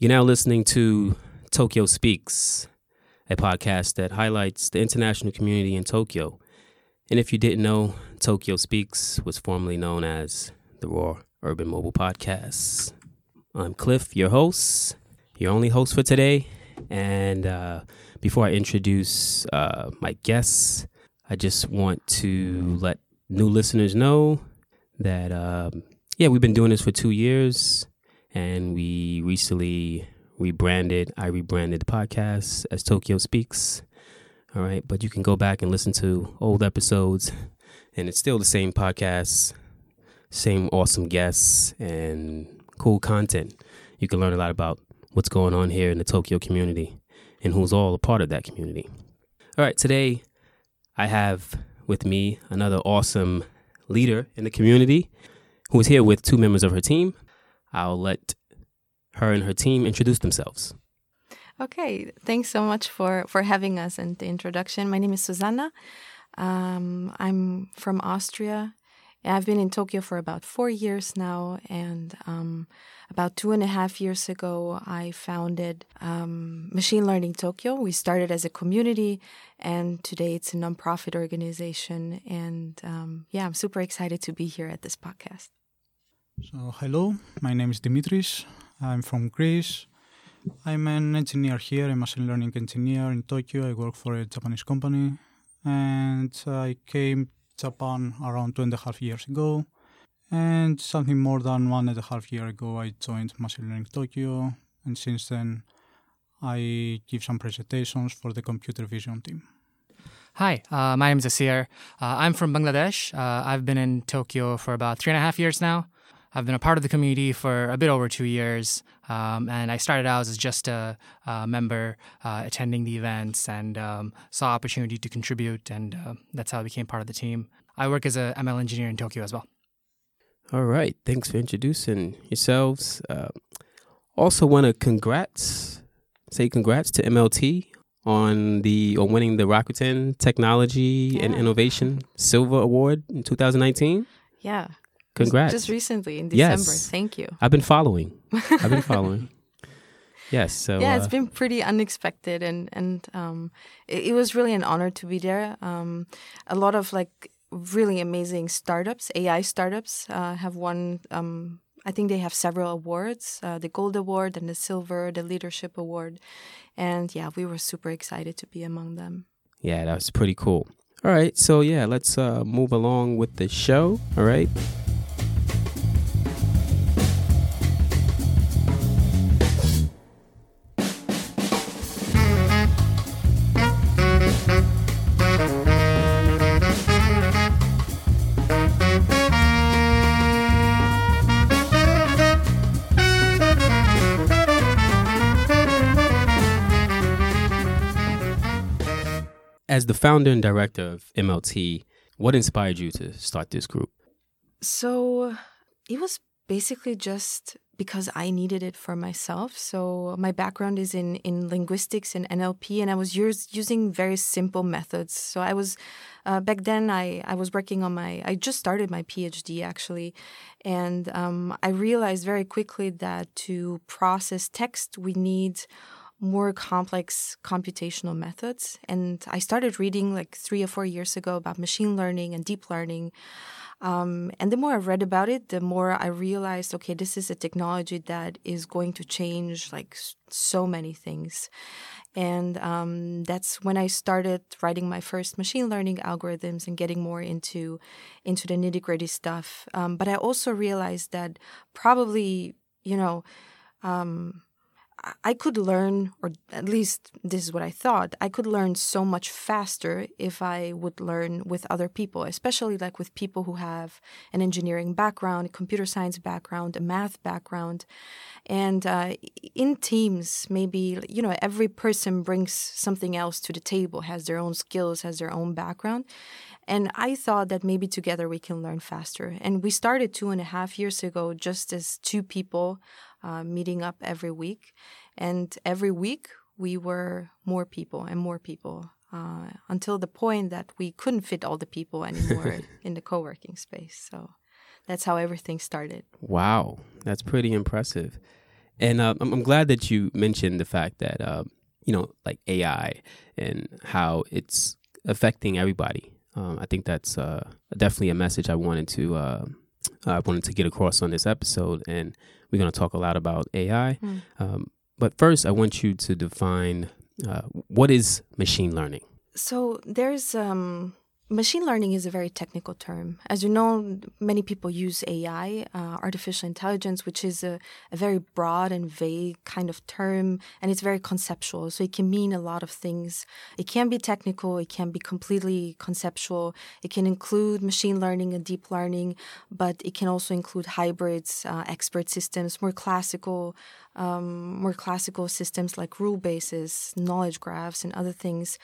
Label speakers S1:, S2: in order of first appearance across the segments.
S1: You're now listening to Tokyo Speaks, a podcast that highlights the international community in Tokyo. And if you didn't know, Tokyo Speaks was formerly known as the Raw Urban Mobile Podcast. I'm Cliff, your host, your only host for today. And uh, before I introduce uh, my guests, I just want to let new listeners know that, um, yeah, we've been doing this for two years and we recently rebranded. I rebranded the podcast as Tokyo Speaks. All right, but you can go back and listen to old episodes, and it's still the same podcast, same awesome guests, and cool content. You can learn a lot about what's going on here in the Tokyo community and who's all a part of that community. All right, today I have with me another awesome leader in the community who is here with two members of her team. I'll let her and her team introduce themselves.
S2: Okay, thanks so much for for having us and the introduction. My name is Suzana. Um, I'm from Austria. I've been in Tokyo for about four years now, and um, about two and a half years ago, I founded um, Machine Learning Tokyo. We started as a community, and today it's a nonprofit organization. And um, yeah, I'm super excited to be here at this podcast.
S3: So, hello, my name is Dimitris. I'm from Greece. I'm an engineer here, a machine learning engineer in Tokyo. I work for a Japanese company, and I came to Japan around two and a half years ago. And something more than one and a half year ago, I joined Machine Learning Tokyo, and since then, I give some presentations for the computer vision team.
S4: Hi, uh, my name is Asir. Uh, I'm from Bangladesh. Uh, I've been in Tokyo for about three and a half years now. I've been a part of the community for a bit over two years, um, and I started out as just a, a member uh, attending the events and um, saw opportunity to contribute, and uh, that's how I became part of the team. I work as a ML engineer in Tokyo as well.
S1: All right, thanks for introducing yourselves. Uh, also, want to congrats, say congrats to MLT on the on winning the Rakuten Technology yeah. and Innovation Silver Award in 2019.
S2: Yeah,
S1: Congrats.
S2: Just recently in December.
S1: Yes.
S2: Thank you.
S1: I've been following. I've been following. yes. So
S2: yeah, it's
S1: uh,
S2: been pretty unexpected, and and um, it, it, was really an honor to be there. Um, a lot of like really amazing startups, AI startups, uh, have won. Um, I think they have several awards: uh, the Gold Award and the Silver, the Leadership Award, and yeah, we were super excited to be among them.
S1: Yeah, that was pretty cool. All right, so yeah, let's uh, move along with the show. All right. As the founder and director of MLT, what inspired you to start this group?
S2: So it was basically just because I needed it for myself. So my background is in in linguistics and NLP, and I was use, using very simple methods. So I was uh, back then I I was working on my I just started my PhD actually, and um, I realized very quickly that to process text we need more complex computational methods. And I started reading like three or four years ago about machine learning and deep learning. Um, and the more I read about it, the more I realized, okay, this is a technology that is going to change like so many things. And um, that's when I started writing my first machine learning algorithms and getting more into into the nitty gritty stuff. Um, but I also realized that probably, you know, um, I could learn, or at least this is what I thought, I could learn so much faster if I would learn with other people, especially like with people who have an engineering background, a computer science background, a math background. And uh, in teams, maybe, you know, every person brings something else to the table, has their own skills, has their own background. And I thought that maybe together we can learn faster. And we started two and a half years ago just as two people uh, meeting up every week. And every week we were more people and more people uh, until the point that we couldn't fit all the people anymore in the co working space. So that's how everything started.
S1: Wow, that's pretty impressive. And uh, I'm, I'm glad that you mentioned the fact that, uh, you know, like AI and how it's affecting everybody. Um, I think that's uh, definitely a message I wanted to uh, I wanted to get across on this episode, and we're going to talk a lot about AI.
S2: Mm.
S1: Um, but first, I want you to define uh, what is machine learning.
S2: So there's um, machine learning is a very technical term. As you know, many people use AI, uh, artificial intelligence, which is a, a, very broad and vague kind of term, and it's very conceptual. So it can mean a lot of things. It can be technical, it can be completely conceptual, it can include machine learning and deep learning, but it can also include hybrids, uh, expert systems, more classical um, more classical systems like rule bases, knowledge graphs, and other things.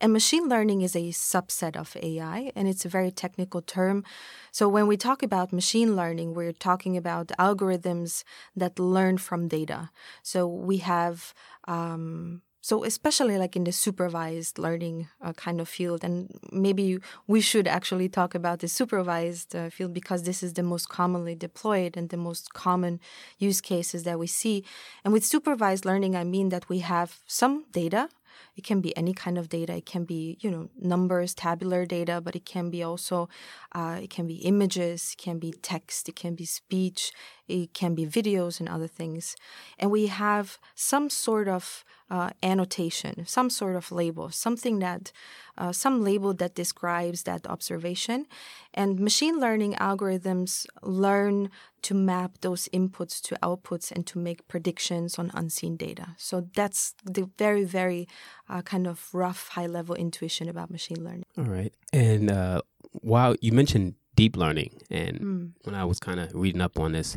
S2: And machine learning is a subset of AI, and it's a very technical term. So when we talk about machine learning, we're talking about algorithms that learn from data. So we have um, so especially like in the supervised learning uh, kind of field and maybe we should actually talk about the supervised uh, field because this is the most commonly deployed and the most common use cases that we see. And with supervised learning i mean that we have some data. It can be any kind of data. It can be you know numbers tabular data but it can be also uh, it can be images it can be text it can be speech it can be videos and other things and we have some sort of uh, annotation, some sort of label, something that, uh, some label that describes that observation. And machine learning algorithms learn to map those inputs to outputs and to make predictions on unseen data. So that's the very, very uh, kind of rough, high level intuition about machine learning.
S1: All right. And uh, while you mentioned deep learning, and
S2: Mm.
S1: when I was kind of reading up on this,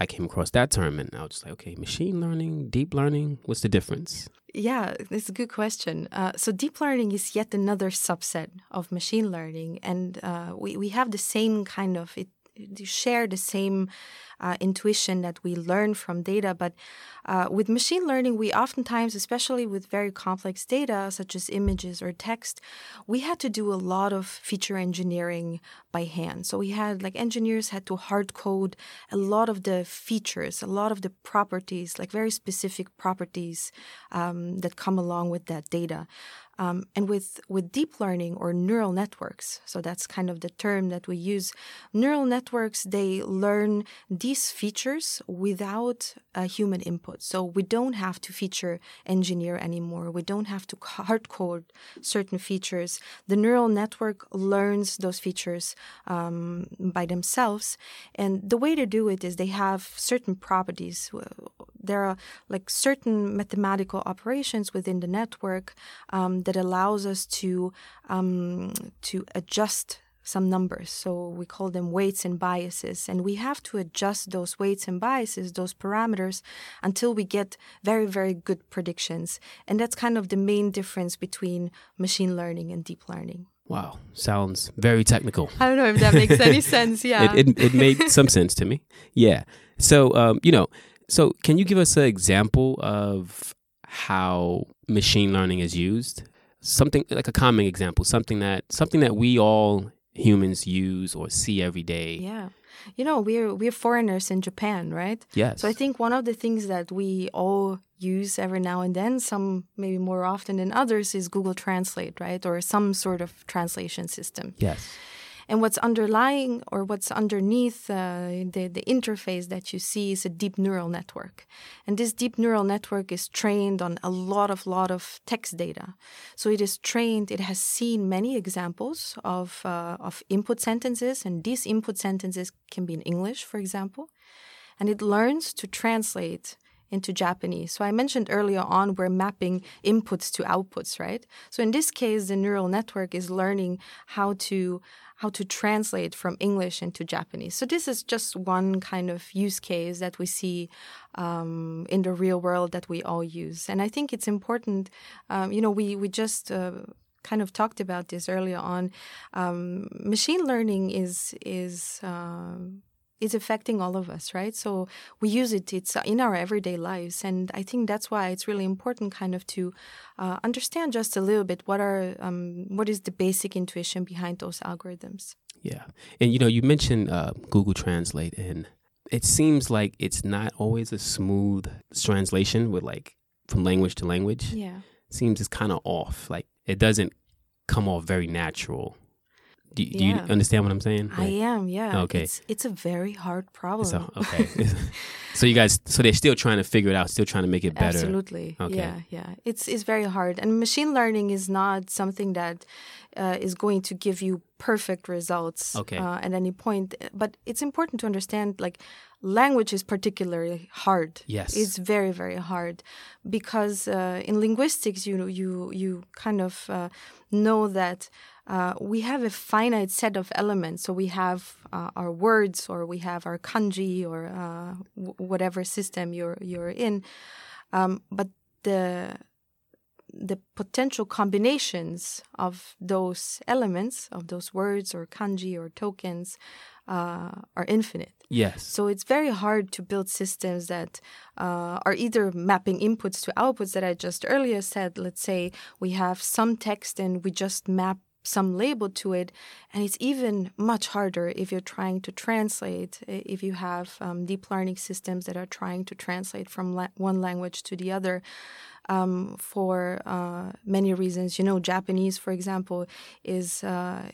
S1: I came across that term and I was just like, okay, machine learning, deep learning, what's the difference?
S2: Yeah, it's a good question. Uh, so deep learning is yet another subset of machine learning, and uh, we we have the same kind of it. You share the same uh, intuition that we learn from data, but uh, with machine learning, we oftentimes, especially with very complex data such as images or text, we had to do a lot of feature engineering by hand. So we had like engineers had to hard code a lot of the features, a lot of the properties, like very specific properties um, that come along with that data. Um, and with, with deep learning or neural networks, so that's kind of the term that we use, neural networks, they learn these features without a human input. So we don't have to feature engineer anymore. We don't have to hard code certain features. The neural network learns those features um, by themselves. And the way to do it is they have certain properties. There are like certain mathematical operations within the network um, that allows us to um, to adjust some numbers. So we call them weights and biases. And we have to adjust those weights and biases, those parameters, until we get very, very good predictions. And that's kind of the main difference between machine learning and deep learning.
S1: Wow, sounds very technical.
S2: I don't know if that makes any sense. Yeah.
S1: It, it, it made some sense to me. Yeah. So, um, you know, so can you give us an example of how machine learning is used? Something like a common example, something that something that we all humans use or see every day.
S2: Yeah. You know, we're we're foreigners in Japan, right?
S1: Yes.
S2: So I think one of the things that we all use every now and then, some maybe more often than others, is Google Translate, right? Or some sort of translation system.
S1: Yes.
S2: And what's underlying or what's underneath uh, the, the interface that you see is a deep neural network. And this deep neural network is trained on a lot of lot of text data. So it is trained, it has seen many examples of, uh, of input sentences, and these input sentences can be in English, for example. And it learns to translate into Japanese. So I mentioned earlier on we're mapping inputs to outputs, right? So in this case, the neural network is learning how to how to translate from English into Japanese. So this is just one kind of use case that we see um, in the real world that we all use, and I think it's important. Um, you know, we we just. Uh, kind of talked about this earlier on. Um, machine learning is is uh, is affecting all of us, right? So we use it; it's in our everyday lives, and I think that's why it's really important, kind of, to uh, understand just a little bit what are um, what is the basic intuition behind those algorithms.
S1: Yeah, and you know, you mentioned uh, Google Translate, and it seems like it's not always a smooth translation with like from language to language.
S2: Yeah.
S1: seems it's kind of off. Like it doesn't come off very natural. Do, do you understand what I'm saying?
S2: I am, yeah.
S1: Okay.
S2: It's it's a very hard problem.
S1: So okay. so you guys, so they're still trying to figure it out, still trying to make it better.
S2: Absolutely.
S1: Okay.
S2: Yeah, yeah. It's it's very hard, and machine learning is not something that uh, is going to give you perfect results
S1: Okay.
S2: uh, at any point. But it's important to understand, like, language is particularly hard.
S1: Yes.
S2: it's very very hard because uh, in linguistics, you know, you you kind of uh, know that. Uh, we have a finite set of elements. So we have uh, our words, or we have our kanji, or uh, w- whatever system you're you're in. Um, but the the potential combinations of those elements, of those words or kanji or tokens, uh, are infinite.
S1: Yes.
S2: So it's very hard to build systems that uh, are either mapping inputs to outputs that I just earlier said. Let's say we have some text and we just map some label to it. And it's even much harder if you're trying to translate, if you have um, deep learning systems that are trying to translate from la- one language to the other. Um, for uh, many reasons, you know, Japanese, for example, is uh,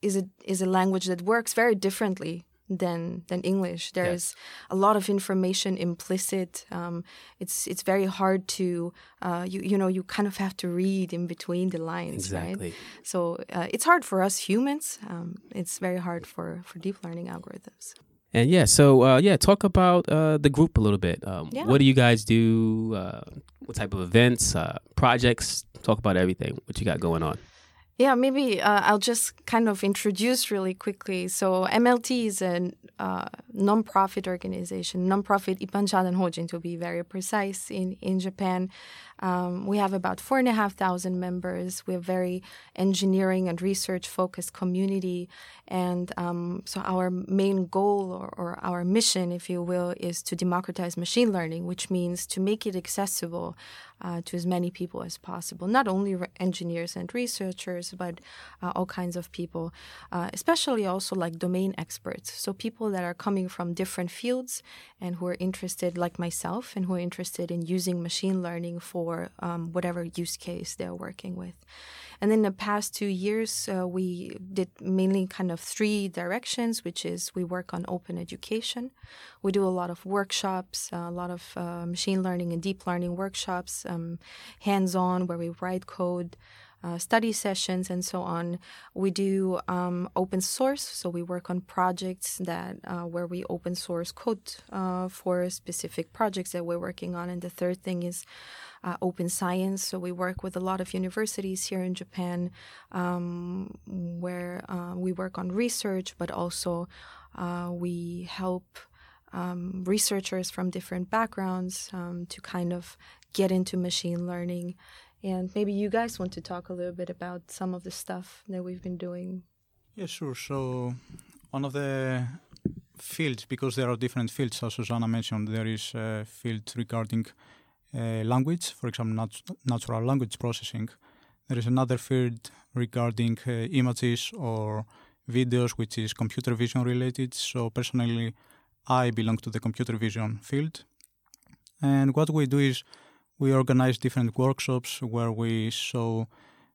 S2: is a is a language that works very differently than than English. There is
S1: Yes.
S2: a lot of information implicit. Um, it's it's very hard to uh, you you know you kind of have to read in between the lines, right?
S1: Exactly.
S2: So uh, it's hard for us humans. Um, it's very hard for for deep learning algorithms.
S1: And yeah, so uh, yeah, talk about uh, the group a little bit. Um,
S2: Yeah.
S1: What do you guys do? Uh, what type of events, uh, projects? Talk about everything. What you got going on?
S2: Yeah, maybe uh, I'll just kind of introduce really quickly. So MLT is a uh, non-profit organization, non-profit Ippan Shadan Hojin to be very precise in in Japan. Um, we have about four and a half thousand members. We're a very engineering and research focused community, and um, so our main goal or, or our mission, if you will, is to democratize machine learning, which means to make it accessible uh, to as many people as possible. Not only re- engineers and researchers, but uh, all kinds of people, uh, especially also like domain experts. So people that are coming from different fields and who are interested, like myself, and who are interested in using machine learning for um, whatever use case they're working with. And in the past two years, uh, we did mainly kind of three directions, which is we work on open education. We do a lot of workshops, a lot of uh, machine learning and deep learning workshops, um, hands on, where we write code. Uh, study sessions and so on. We do um, open source, so we work on projects that uh, where we open source code uh, for specific projects that we're working on. And the third thing is uh, open science. So we work with a lot of universities here in Japan, um, where uh, we work on research, but also we help um, researchers from different backgrounds um, to kind of get into machine learning. And maybe you guys want to talk a little bit about some of the stuff that we've been doing.
S3: Yeah, sure. So one of the fields, because there are different fields, as Suzana mentioned, there is a field regarding uh, language, for example, nat- natural language processing. There is another field regarding uh, images or videos, which is computer vision related. So personally, I belong to the computer vision field. And what we do is we organize different workshops where we show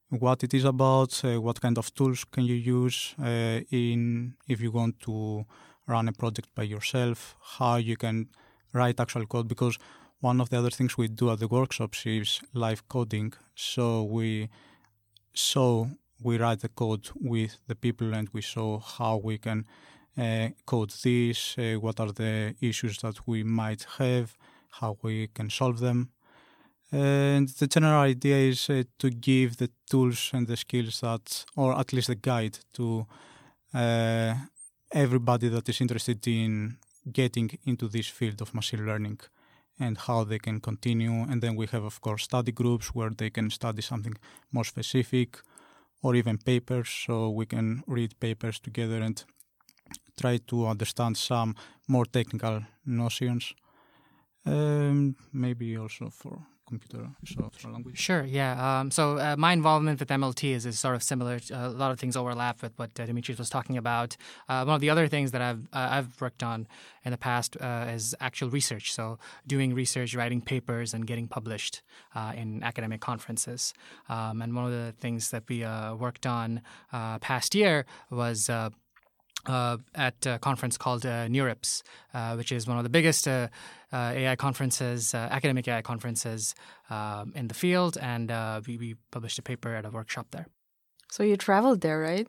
S3: what it is about, uh, what kind of tools can you use uh, in if you want to run a project by yourself, how you can write actual code because one of the other things we do at the workshops is live coding. So we so we write the code with the people and we show how we can uh, code this, uh, what are the issues that we might have, how we can solve them. And the general idea is uh, to give the tools and the skills that, or at least a guide to uh, everybody that is interested in getting into this field of machine learning and how they can continue. And then we have, of course, study groups where they can study something more specific or even papers. So we can read papers together and try to understand some more technical notions. Um, maybe also for computer, language.
S4: Sure, yeah. Um, so uh, my involvement with MLT is, is sort of similar. Uh, a lot of things overlap with what uh, Dimitris was talking about. Uh, one of the other things that I've uh, I've worked on in the past uh, is actual research. So doing research, writing papers, and getting published in academic conferences. Um, and one of the things that we worked on past year was uh, at a conference called uh, NeurIPS, uh, which is one of the biggest uh, uh, AI conferences, uh, academic AI conferences um, in the field. And we, we, published a paper at a workshop there.
S2: So you traveled there, right?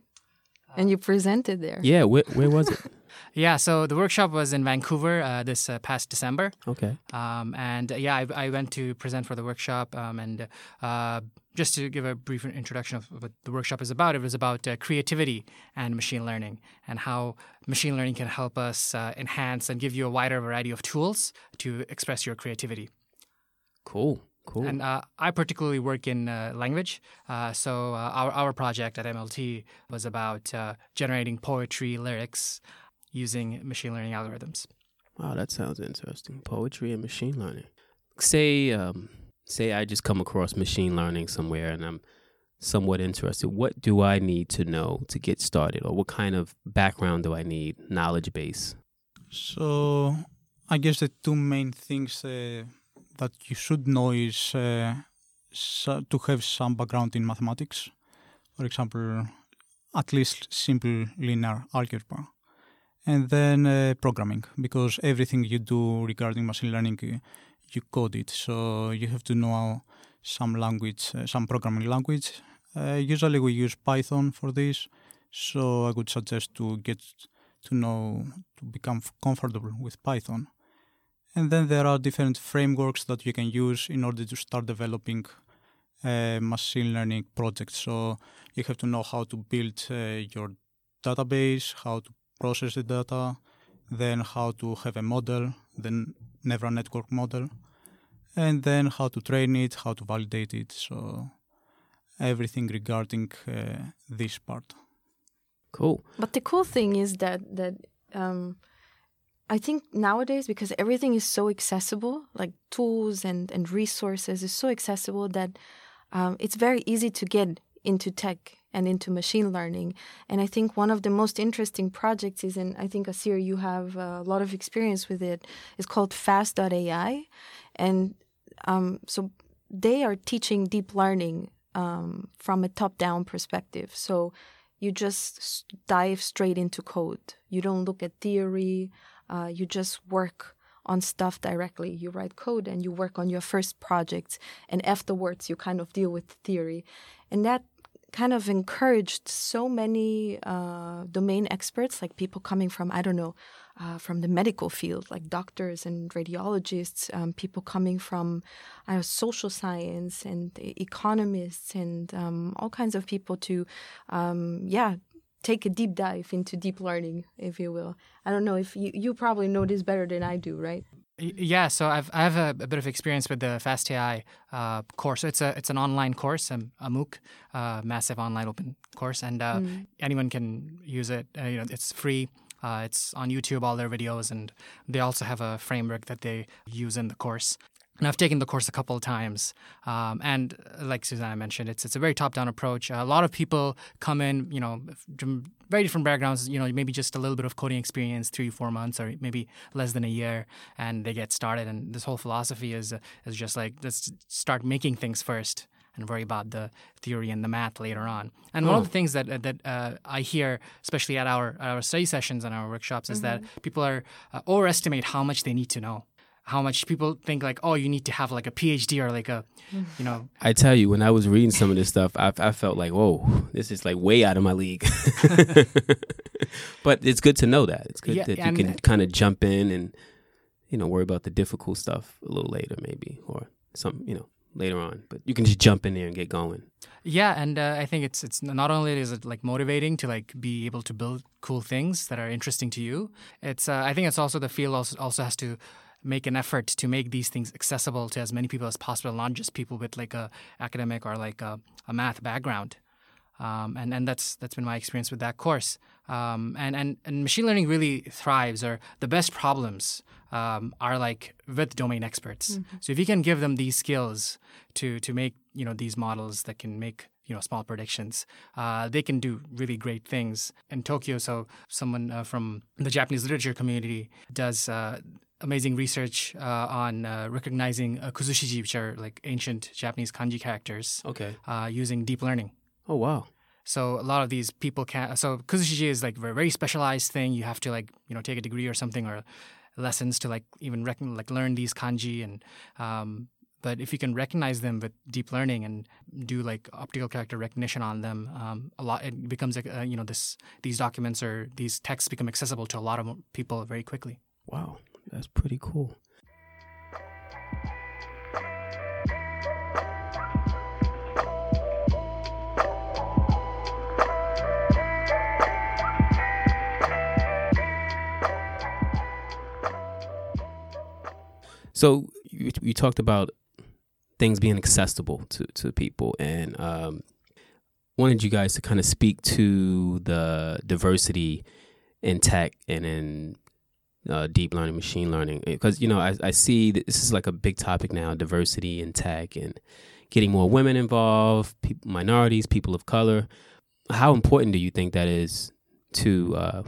S2: And you presented there.
S1: Yeah, where, where was it?
S4: yeah, so the workshop was in Vancouver this past December.
S1: Okay.
S4: Um, and yeah, I, I, went to present for the workshop um, and just to give a brief introduction of what the workshop is about, it was about uh, creativity and machine learning and how machine learning can help us uh, enhance and give you a wider variety of tools to express your creativity.
S1: Cool. Cool.
S4: And uh, I particularly work in uh, language. Uh, so uh, our, our project at MLT was about generating poetry lyrics using machine learning algorithms.
S1: Wow, that sounds interesting. Poetry and machine learning. Say, um, say I just come across machine learning somewhere and I'm somewhat interested, what do I need to know to get started, or what kind of background do I need, knowledge base?
S3: So, I guess the two main things uh, that you should know is uh, so to have some background in mathematics, for example, at least simple linear algebra, and then uh, programming, because everything you do regarding machine learning uh, you code it. So you have to know some language, uh, some programming language. Uh, usually we use Python for this. So I would suggest to get to know, to become comfortable with Python. And then there are different frameworks that you can use in order to start developing uh, machine learning projects. So you have to know how to build uh, your database, how to process the data, then how to have a model, then neural network model, and then how to train it, how to validate it. So everything regarding uh, this part.
S1: Cool.
S2: But the cool thing is that that um, I think nowadays because everything is so accessible, like tools and and resources is so accessible that um, it's very easy to get into tech and into machine learning. And I think one of the most interesting projects is, and I think Asir, you have a lot of experience with it, is called Fast.ai. And um, so they are teaching deep learning um, from a top down perspective. So you just dive straight into code. You don't look at theory, uh, you just work on stuff directly. You write code and you work on your first projects, and afterwards you kind of deal with theory. And that kind of encouraged so many uh, domain experts, like people coming from, I don't know, uh, from the medical field, like doctors and radiologists, um, people coming from uh, social science and economists and um, all kinds of people to, um, yeah, take a deep dive into deep learning, if you will. I don't know if you, you probably know this better than I do, right?
S4: Yeah, so I've I have a, a, bit of experience with the FastAI uh, course. It's a it's an online course, um, a MOOC, uh, massive online open course, and uh, mm. anyone can use it. Uh, you know, it's free. Uh, it's on YouTube, all their videos, and they also have a framework that they use in the course. And I've taken the course a couple of times, um, and uh, like Suzana mentioned, it's it's a very top-down approach. a lot of people come in, you know, from very different backgrounds. You know, maybe just a little bit of coding experience, three, four months, or maybe less than a year, and they get started. And this whole philosophy is uh, is just like let's start making things first and worry about the theory and the math later on. And oh. one of the things that that uh, I hear, especially at our our study sessions and our workshops, is mm-hmm. that people are uh, overestimate how much they need to know how much people think like, oh, you need to have like a PhD or like a, you know.
S1: I tell you, when I was reading some of this stuff, I, I felt like, whoa, this is like way out of my league. but it's good to know that. It's good yeah, that you can kind of jump in and, you know, worry about the difficult stuff a little later, maybe, or some, you know, later on. But you can just jump in there and get going.
S4: Yeah, and uh, I think it's it's not only is it like motivating to like be able to build cool things that are interesting to you. It's uh, I think it's also the field also also has to make an effort to make these things accessible to as many people as possible, not just people with like a academic or like a, a math background. Um, and and that's that's been my experience with that course. Um, and and and machine learning really thrives, or the best problems um, are like with domain experts.
S2: Mm-hmm.
S4: So if you can give them these skills to to make you know these models that can make you know small predictions, uh, they can do really great things. In Tokyo, so someone uh, from the Japanese literature community does. Uh, amazing research uh, on uh, recognizing uh, kuzushiji, which are like ancient Japanese kanji characters,
S1: Okay.
S4: uh, using deep learning.
S1: Oh wow.
S4: So a lot of these people can't. So kuzushiji is like a very, very specialized thing. You have to like you know take a degree or something or lessons to like even rec- like learn these kanji and. Um, but if you can recognize them with deep learning and do like optical character recognition on them, um, a lot it becomes like uh, you know this these documents or these texts become accessible to a lot of people very quickly.
S1: Wow. That's pretty cool. So you, talked about things being accessible to, to people and um, wanted you guys to kind of speak to the diversity in tech and in uh, deep learning, machine learning, because you know I, I see that this is like a big topic now: diversity in tech and getting more women involved, peop minorities, people of color. How important do you think that is to uh,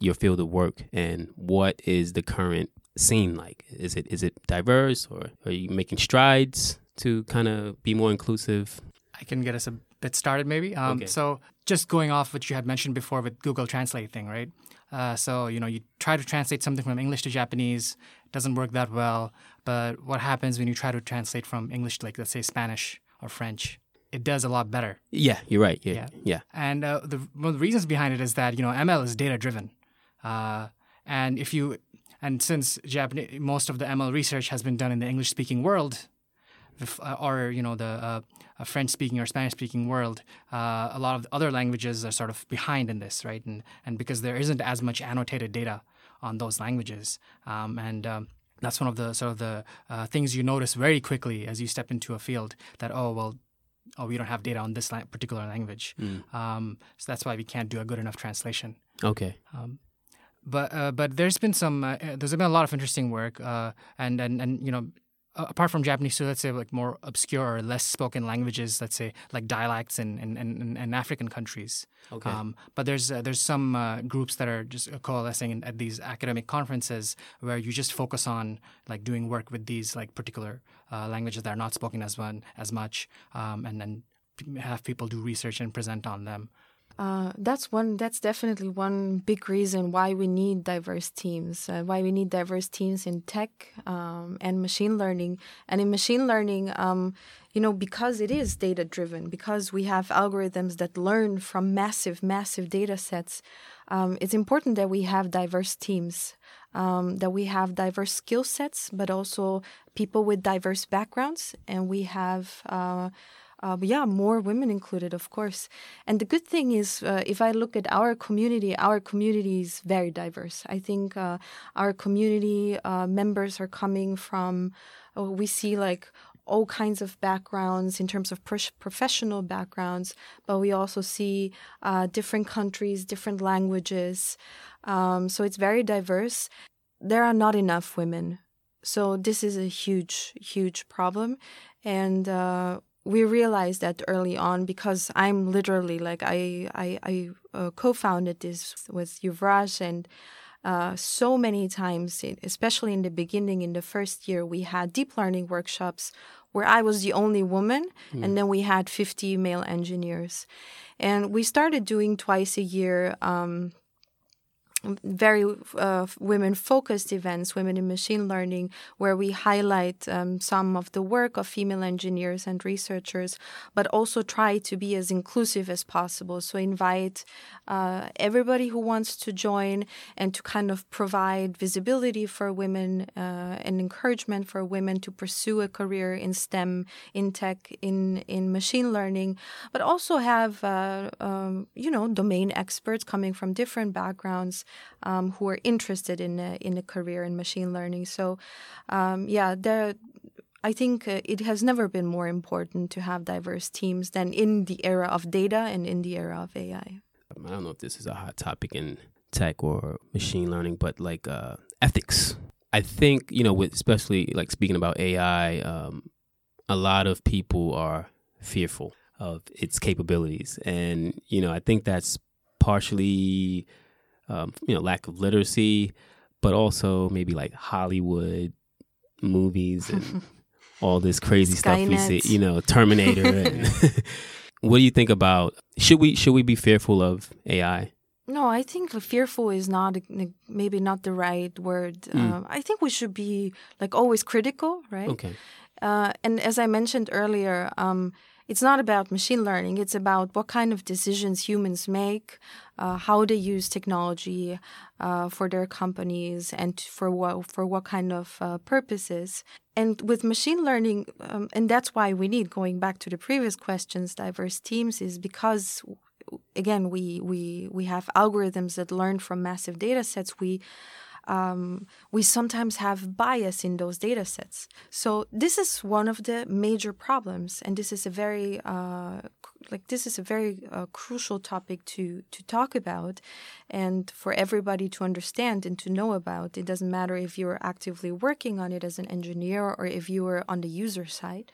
S1: your field of work, and what is the current scene like? Is it is it diverse, or are you making strides to kind of be more inclusive?
S4: I can get us a bit started, maybe. Um,
S1: Okay.
S4: So, just going off what you had mentioned before with Google Translate thing, right? Uh, so, you know, you try to translate something from English to Japanese, doesn't work that well. But what happens when you try to translate from English to, like, let's say, Spanish or French? It does a lot better.
S1: Yeah, you're right. Yeah,
S4: Yeah.
S1: yeah.
S4: And uh, the one of the reasons behind it is that you know ML is data driven, uh, and if you and since Japanese most of the ML research has been done in the English speaking world, or you know the uh, French speaking or Spanish speaking world, uh, a lot of the other languages are sort of behind in this, right? And and because there isn't as much annotated data on those languages, um, and um, that's one of the sort of the uh, things you notice very quickly as you step into a field that oh well oh we don't have data on this la- particular language
S1: Mm.
S4: um, so that's why we can't do a good enough translation
S1: Okay.
S4: um, but uh, but there's been some uh, uh, there's been a lot of interesting work uh, and and and you know apart from Japanese, so let's say like more obscure or less spoken languages, let's say like dialects in in, in, in African countries.
S1: Okay.
S4: Um, but there's uh, there's some uh, groups that are just coalescing in, at these academic conferences where you just focus on like doing work with these like particular uh, languages that are not spoken as one as much, um, and then have people do research and present on them.
S2: Uh, that's one. That's definitely one big reason why we need diverse teams. Uh, why we need diverse teams in tech um, and machine learning. And in machine learning, um, you know, because it is data driven, because we have algorithms that learn from massive, massive data sets. Um, it's important that we have diverse teams, um, that we have diverse skill sets, but also people with diverse backgrounds, and we have. Uh, uh, yeah, more women included, of course. And the good thing is, uh, if I look at our community, our community is very diverse. I think uh, our community uh, members are coming from, uh, we see like all kinds of backgrounds in terms of professional backgrounds, but we also see uh, different countries, different languages. Um, so it's very diverse. There are not enough women. So this is a huge, huge problem. And uh, we realized that early on because I'm literally like I I, I uh, co-founded this with Yuvraj and uh, so many times, especially in the beginning, in the first year, we had deep learning workshops where I was the only woman, and then we had 50 male engineers, and we started doing twice a year. Um, very uh, women focused events, Women in Machine Learning, where we highlight um, some of the work of female engineers and researchers, but also try to be as inclusive as possible. So, invite uh, everybody who wants to join and to kind of provide visibility for women uh, and encouragement for women to pursue a career in STEM, in tech, in, in machine learning, but also have, uh, um, you know, domain experts coming from different backgrounds um, who are interested in a, in a career in machine learning. So, um, yeah, there. I think uh, it has never been more important to have diverse teams than in the era of data and in the era of AI.
S1: I don't know if this is a hot topic in tech or machine learning, but like uh, ethics. I think you know, with especially like speaking about AI, um, a lot of people are fearful of its capabilities, and you know, I think that's partially um, you know lack of literacy, but also maybe like Hollywood movies and all this crazy stuff we see. You know, Terminator. and what do you think about should we should we be fearful of AI?
S2: No, I think fearful is not maybe not the right word. Mm. Um, I think we should be like always critical, right?
S1: Okay.
S2: Uh, and as I mentioned earlier, um, it's not about machine learning. It's about what kind of decisions humans make, uh, how they use technology uh, for their companies, and for what for what kind of uh, purposes. And with machine learning, um, and that's why we need going back to the previous questions, diverse teams, is because again we we we have algorithms that learn from massive data sets. We um, we sometimes have bias in those data sets. So this is one of the major problems, and this is a very uh, like this is a very uh, crucial topic to to talk about, and for everybody to understand and to know about. It doesn't matter if you're actively working on it as an engineer or if you are on the user side.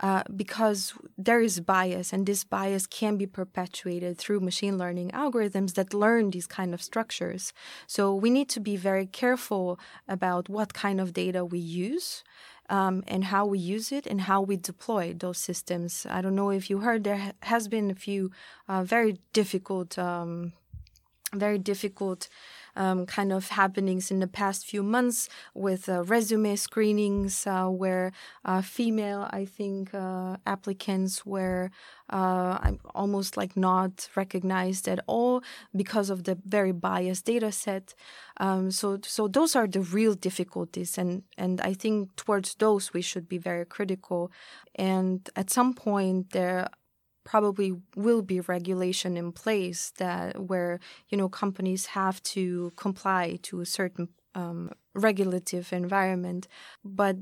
S2: Uh, because there is bias, and this bias can be perpetuated through machine learning algorithms that learn these kind of structures. So we need to be very careful about what kind of data we use. Um, and how we use it and how we deploy those systems. I don't know if you heard, there ha- has been a few uh, very difficult, um, very difficult um, kind of happenings in the past few months with uh, resume screenings uh, where uh, female, I think, uh, applicants were almost like not recognized at all because of the very biased data set. Um, so, so those are the real difficulties, and and I think towards those we should be very critical. And at some point, there probably will be regulation in place that where you know companies have to comply to a certain um, regulative environment but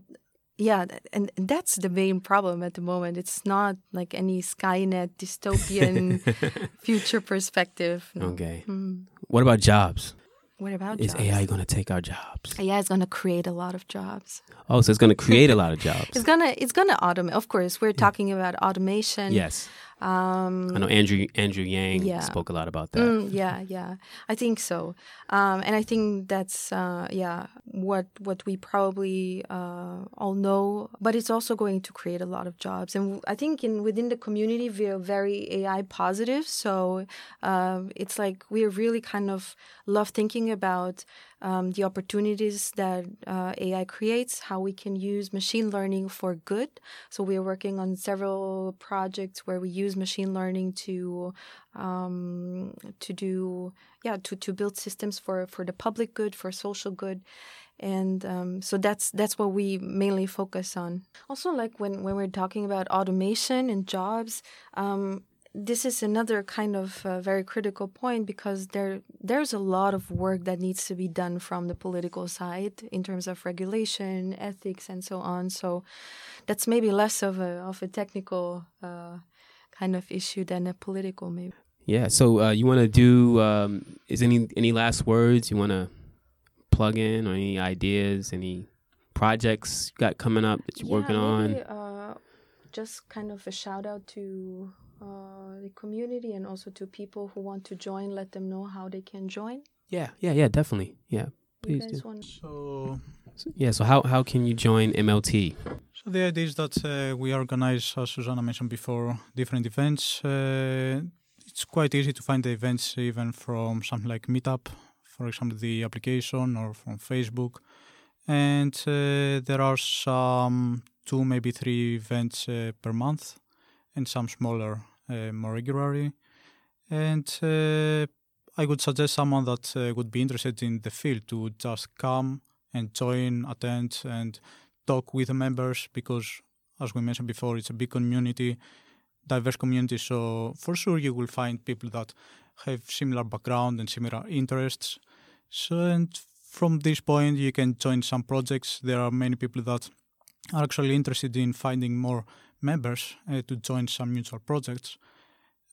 S2: yeah and, that's the main problem at the moment it's not like any skynet dystopian future perspective
S1: no. okay mm. what about jobs
S2: what about jobs?
S1: is
S2: jobs?
S1: AI going to take our jobs?
S2: AI is going to create a lot of jobs.
S1: Oh, so it's going to create a lot of jobs.
S2: it's gonna it's gonna automate. Of course, we're talking about automation.
S1: Yes.
S2: Um,
S1: I know Andrew Andrew Yang yeah. spoke a lot about that.
S2: Mm, yeah, yeah, I think so, um, and I think that's uh, yeah what what we probably uh, all know. But it's also going to create a lot of jobs, and I think in within the community we are very AI positive. So uh, it's like we really kind of love thinking about um, the opportunities that uh, AI creates, how we can use machine learning for good. So we are working on several projects where we use machine learning to um, to do yeah to, to build systems for for the public good, for social good and um, so that's that's what we mainly focus on also like when, when we're talking about automation and jobs um, this is another kind of uh, very critical point because there there's a lot of work that needs to be done from the political side in terms of regulation, ethics, and so on. So that's maybe less of a of a technical uh, kind of issue than a political maybe.
S1: Yeah. So uh, you want to do? Um, is any any last words you want to plug in, or any ideas, any projects you got coming up that you're
S2: yeah,
S1: working
S2: maybe,
S1: on?
S2: Uh, just kind of a shout out to uh, the community and also to people who want to join, let them know how they can join?
S1: Yeah, yeah, yeah, definitely. Yeah, please do.
S3: So,
S1: so, yeah, so how, how can you join MLT?
S3: So the idea is that uh, we organize, as Suzana mentioned before, different events. Uh, it's quite easy to find the events even from something like Meetup, for example, the application, or from Facebook. And uh, there are some two, maybe three events uh, per month, and some smaller more regularly. And uh, I would suggest someone that uh, would be interested in the field to just come and join, attend, and talk with the members because, as we mentioned before, it's a big community, diverse community. So for sure, you will find people that have similar background and similar interests. So and from this point, you can join some projects. There are many people that are actually interested in finding more members uh, to join some mutual projects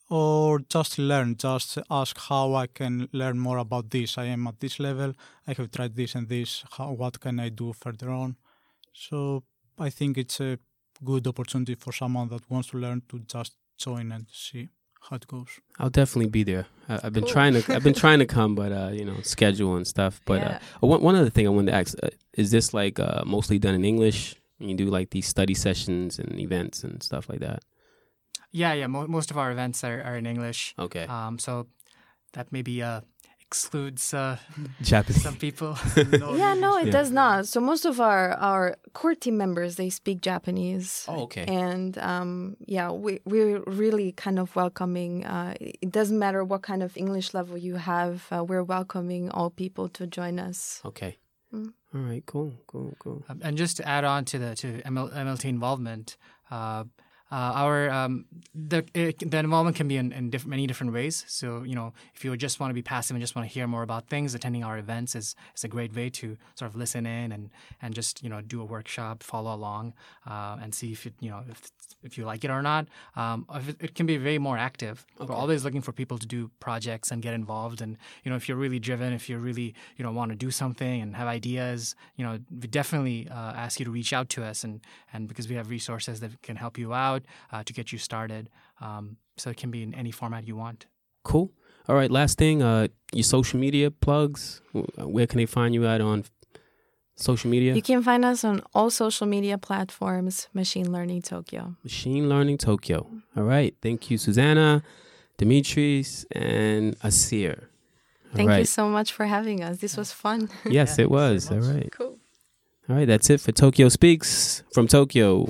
S3: or just learn, just ask how I can learn more about this. I am at this level, I have tried this and this, how, what can I do further on? So I think it's a good opportunity for someone that wants to learn to just join and see how it goes.
S1: I'll definitely be there. I, I've been
S2: Cool.
S1: trying to. I've been trying to come, but uh, you know, schedule and stuff. But
S2: Yeah.
S1: uh, one one other thing I wanted to ask: uh, Is this like uh, mostly done in English? When you do like these study sessions and events and stuff like that?
S4: Yeah, yeah. Mo- most of our events are, are in English.
S1: Okay,
S4: Um, so that maybe uh, excludes uh,
S1: Japanese.
S4: some people.
S2: yeah, no, it
S1: Yeah.
S2: does not. So most of our our core team members they speak Japanese.
S1: Oh, okay.
S2: And um, yeah, we we're really kind of welcoming. Uh, it doesn't matter what kind of English level you have. Uh, we're welcoming all people to join us.
S1: Okay.
S2: Mm.
S1: All right. Cool. Cool. Cool.
S4: Um, and just to add on to the to ML, MLT involvement, uh, uh, our um, the it, the involvement can be in, in diff- many different ways. So you know, if you just want to be passive and just want to hear more about things, attending our events is is a great way to sort of listen in and and just you know do a workshop, follow along, uh, and see if it you know if if you like it or not. Um, if it, it can be very more active.
S1: Okay.
S4: We're always looking for people to do projects and get involved. And you know, if you're really driven, if you really you know want to do something and have ideas, you know, we definitely uh, ask you to reach out to us. And and because we have resources that can help you out uh, to get you started. Um, so it can be in any format you want.
S1: Cool. All right. Last thing. Uh, your social media plugs. Where can they find you at on social media?
S2: You can find us on all social media platforms. Machine Learning Tokyo.
S1: Machine Learning Tokyo. All right. Thank you, Suzana, Dimitris, and Asir. All
S2: Thank you so much for having us. This was fun.
S1: Yes,
S4: Yeah,
S1: it was. All
S4: thanks very
S1: right.
S2: cool.
S1: All right. That's it for Tokyo Speaks from Tokyo.